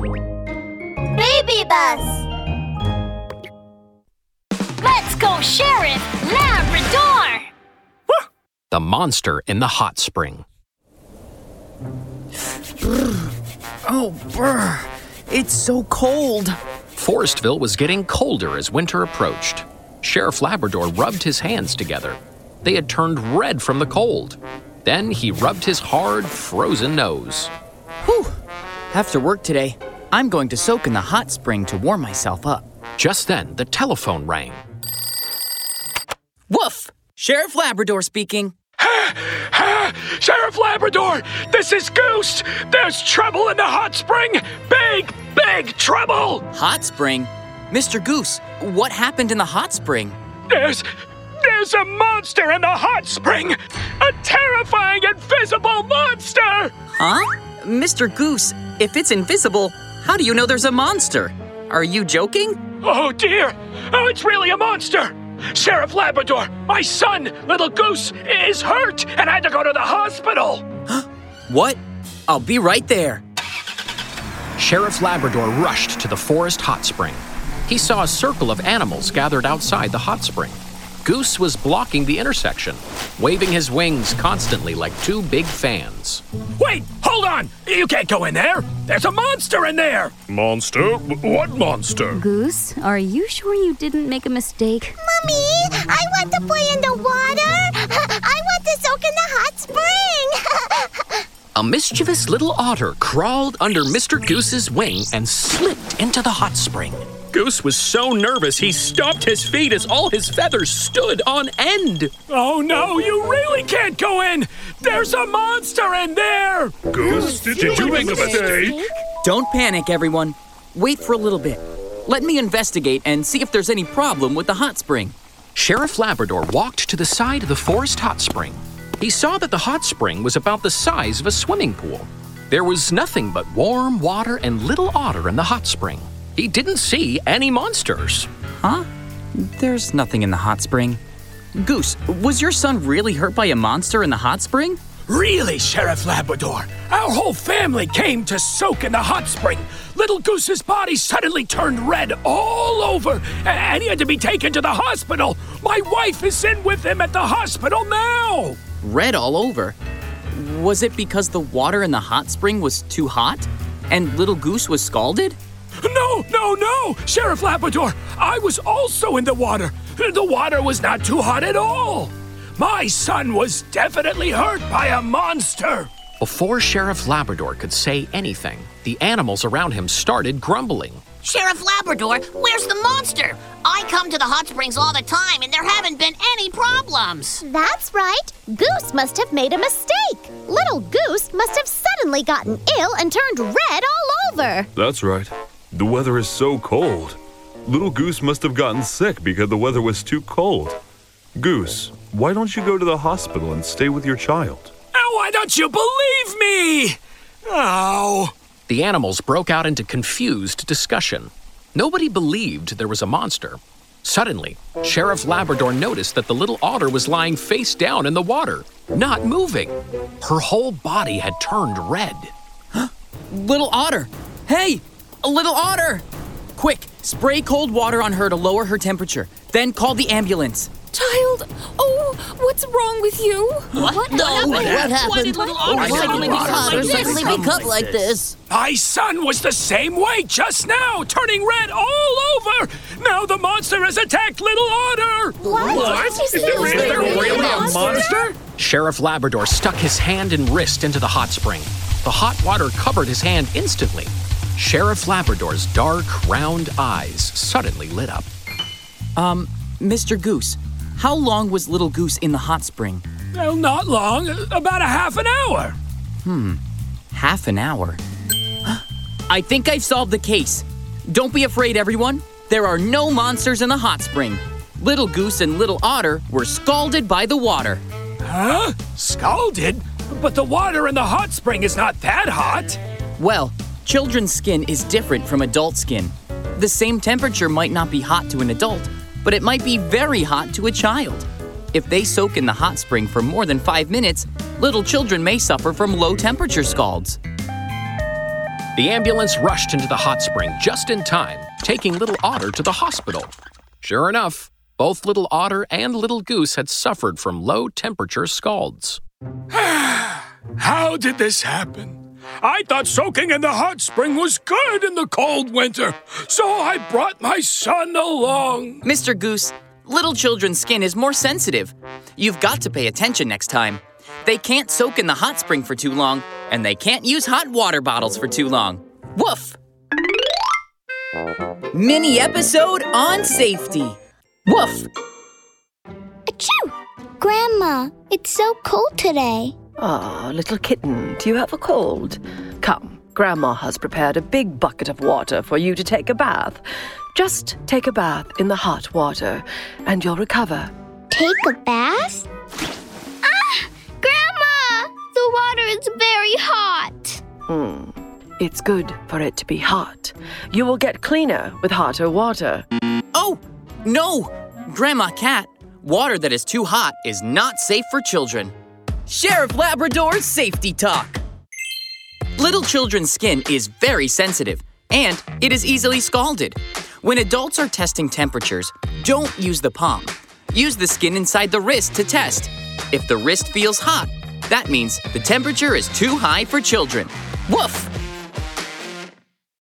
Baby bus! Let's go, Sheriff Labrador! The monster in the hot spring. Oh, brr. It's so cold. Forestville was getting colder as winter approached. Sheriff Labrador rubbed his hands together. They had turned red from the cold. Then he rubbed his hard, frozen nose. Whew. After work today, I'm going to soak in the hot spring to warm myself up. Just then, the telephone rang. Woof! Sheriff Labrador speaking. Sheriff Labrador, this is Goose. There's trouble in the hot spring. Big, big trouble. Hot spring? Mr. Goose, what happened in the hot spring? There's there's a monster in the hot spring. A terrifying invisible monster. Huh? Mr. Goose, if it's invisible, how do you know there's a monster? Are you joking? Oh dear. Oh, it's really a monster. Sheriff Labrador, my son, Little Goose, is hurt and I had to go to the hospital. What? I'll be right there. Sheriff Labrador rushed to the forest hot spring. He saw a circle of animals gathered outside the hot spring. Goose was blocking the intersection, waving his wings constantly like two big fans. Wait, hold on. You can't go in there. There's a monster in there. Monster? What monster? Goose, are you sure you didn't make a mistake? Mommy, I want to play in the water. I want to soak in the hot spring. A mischievous little otter crawled under Mr. Goose's wing and slipped into the hot spring. Goose was so nervous he stomped his feet as all his feathers stood on end. Oh no, you really can't go in. There's a monster in there. Goose, did, did you make a mistake? Don't panic, everyone. Wait for a little bit. Let me investigate and see if there's any problem with the hot spring. Sheriff Labrador walked to the side of the forest hot spring. He saw that the hot spring was about the size of a swimming pool. There was nothing but warm water and little otter in the hot spring. He didn't see any monsters. Huh? There's nothing in the hot spring. Goose, was your son really hurt by a monster in the hot spring? Really, Sheriff Labrador? Our whole family came to soak in the hot spring. Little Goose's body suddenly turned red all over, and he had to be taken to the hospital. My wife is in with him at the hospital now. Red all over. Was it because the water in the hot spring was too hot? And little Goose was scalded? No, no, no! Sheriff Labrador, I was also in the water. The water was not too hot at all. My son was definitely hurt by a monster. Before Sheriff Labrador could say anything, the animals around him started grumbling. Sheriff Labrador, where's the monster? I come to the hot springs all the time and there haven't been any problems. That's right. Goose must have made a mistake. Little Goose must have suddenly gotten ill and turned red all over. That's right. The weather is so cold. Little Goose must have gotten sick because the weather was too cold. Goose, why don't you go to the hospital and stay with your child? Oh, why don't you believe me? Oh. The animals broke out into confused discussion. Nobody believed there was a monster. Suddenly, Sheriff Labrador noticed that the little otter was lying face down in the water, not moving. Her whole body had turned red. Little otter! Hey! A little otter! Quick, spray cold water on her to lower her temperature. Then call the ambulance. Child, oh, what's wrong with you? What? No, what happened? Why did little otter suddenly become like this? like this? My son was the same way just now, turning red all over. Now the monster has attacked little otter. What? What? Is there really a monster? Sheriff Labrador stuck his hand and wrist into the hot spring. The hot water covered his hand instantly. Sheriff Labrador's dark, round eyes suddenly lit up. Um, Mr. Goose, how long was Little Goose in the hot spring? Well, not long, about a half an hour. Hmm, half an hour. I think I've solved the case. Don't be afraid, everyone. There are no monsters in the hot spring. Little Goose and Little Otter were scalded by the water. Huh? Scalded? But the water in the hot spring is not that hot. Well, children's skin is different from adult skin. The same temperature might not be hot to an adult, but it might be very hot to a child. If they soak in the hot spring for more than five minutes, little children may suffer from low temperature scalds. The ambulance rushed into the hot spring just in time, taking little Otter to the hospital. Sure enough, both little Otter and little Goose had suffered from low temperature scalds. How did this happen? I thought soaking in the hot spring was good in the cold winter, so I brought my son along. Mr. Goose, little children's skin is more sensitive. You've got to pay attention next time. They can't soak in the hot spring for too long, and they can't use hot water bottles for too long. Woof! Mini episode on safety. Woof! Achoo! Grandma, it's so cold today. Ah, little kitten, do you have a cold? Come, Grandma has prepared a big bucket of water for you to take a bath. Just take a bath in the hot water, and you'll recover. Take a bath? Ah! Grandma! The water is very hot. Hmm. It's good for it to be hot. You will get cleaner with hotter water. Oh, no! Grandma Cat, water that is too hot is not safe for children. Sheriff Labrador's Safety Talk. Little children's skin is very sensitive and it is easily scalded. When adults are testing temperatures, don't use the palm. Use the skin inside the wrist to test. If the wrist feels hot, that means the temperature is too high for children. Woof!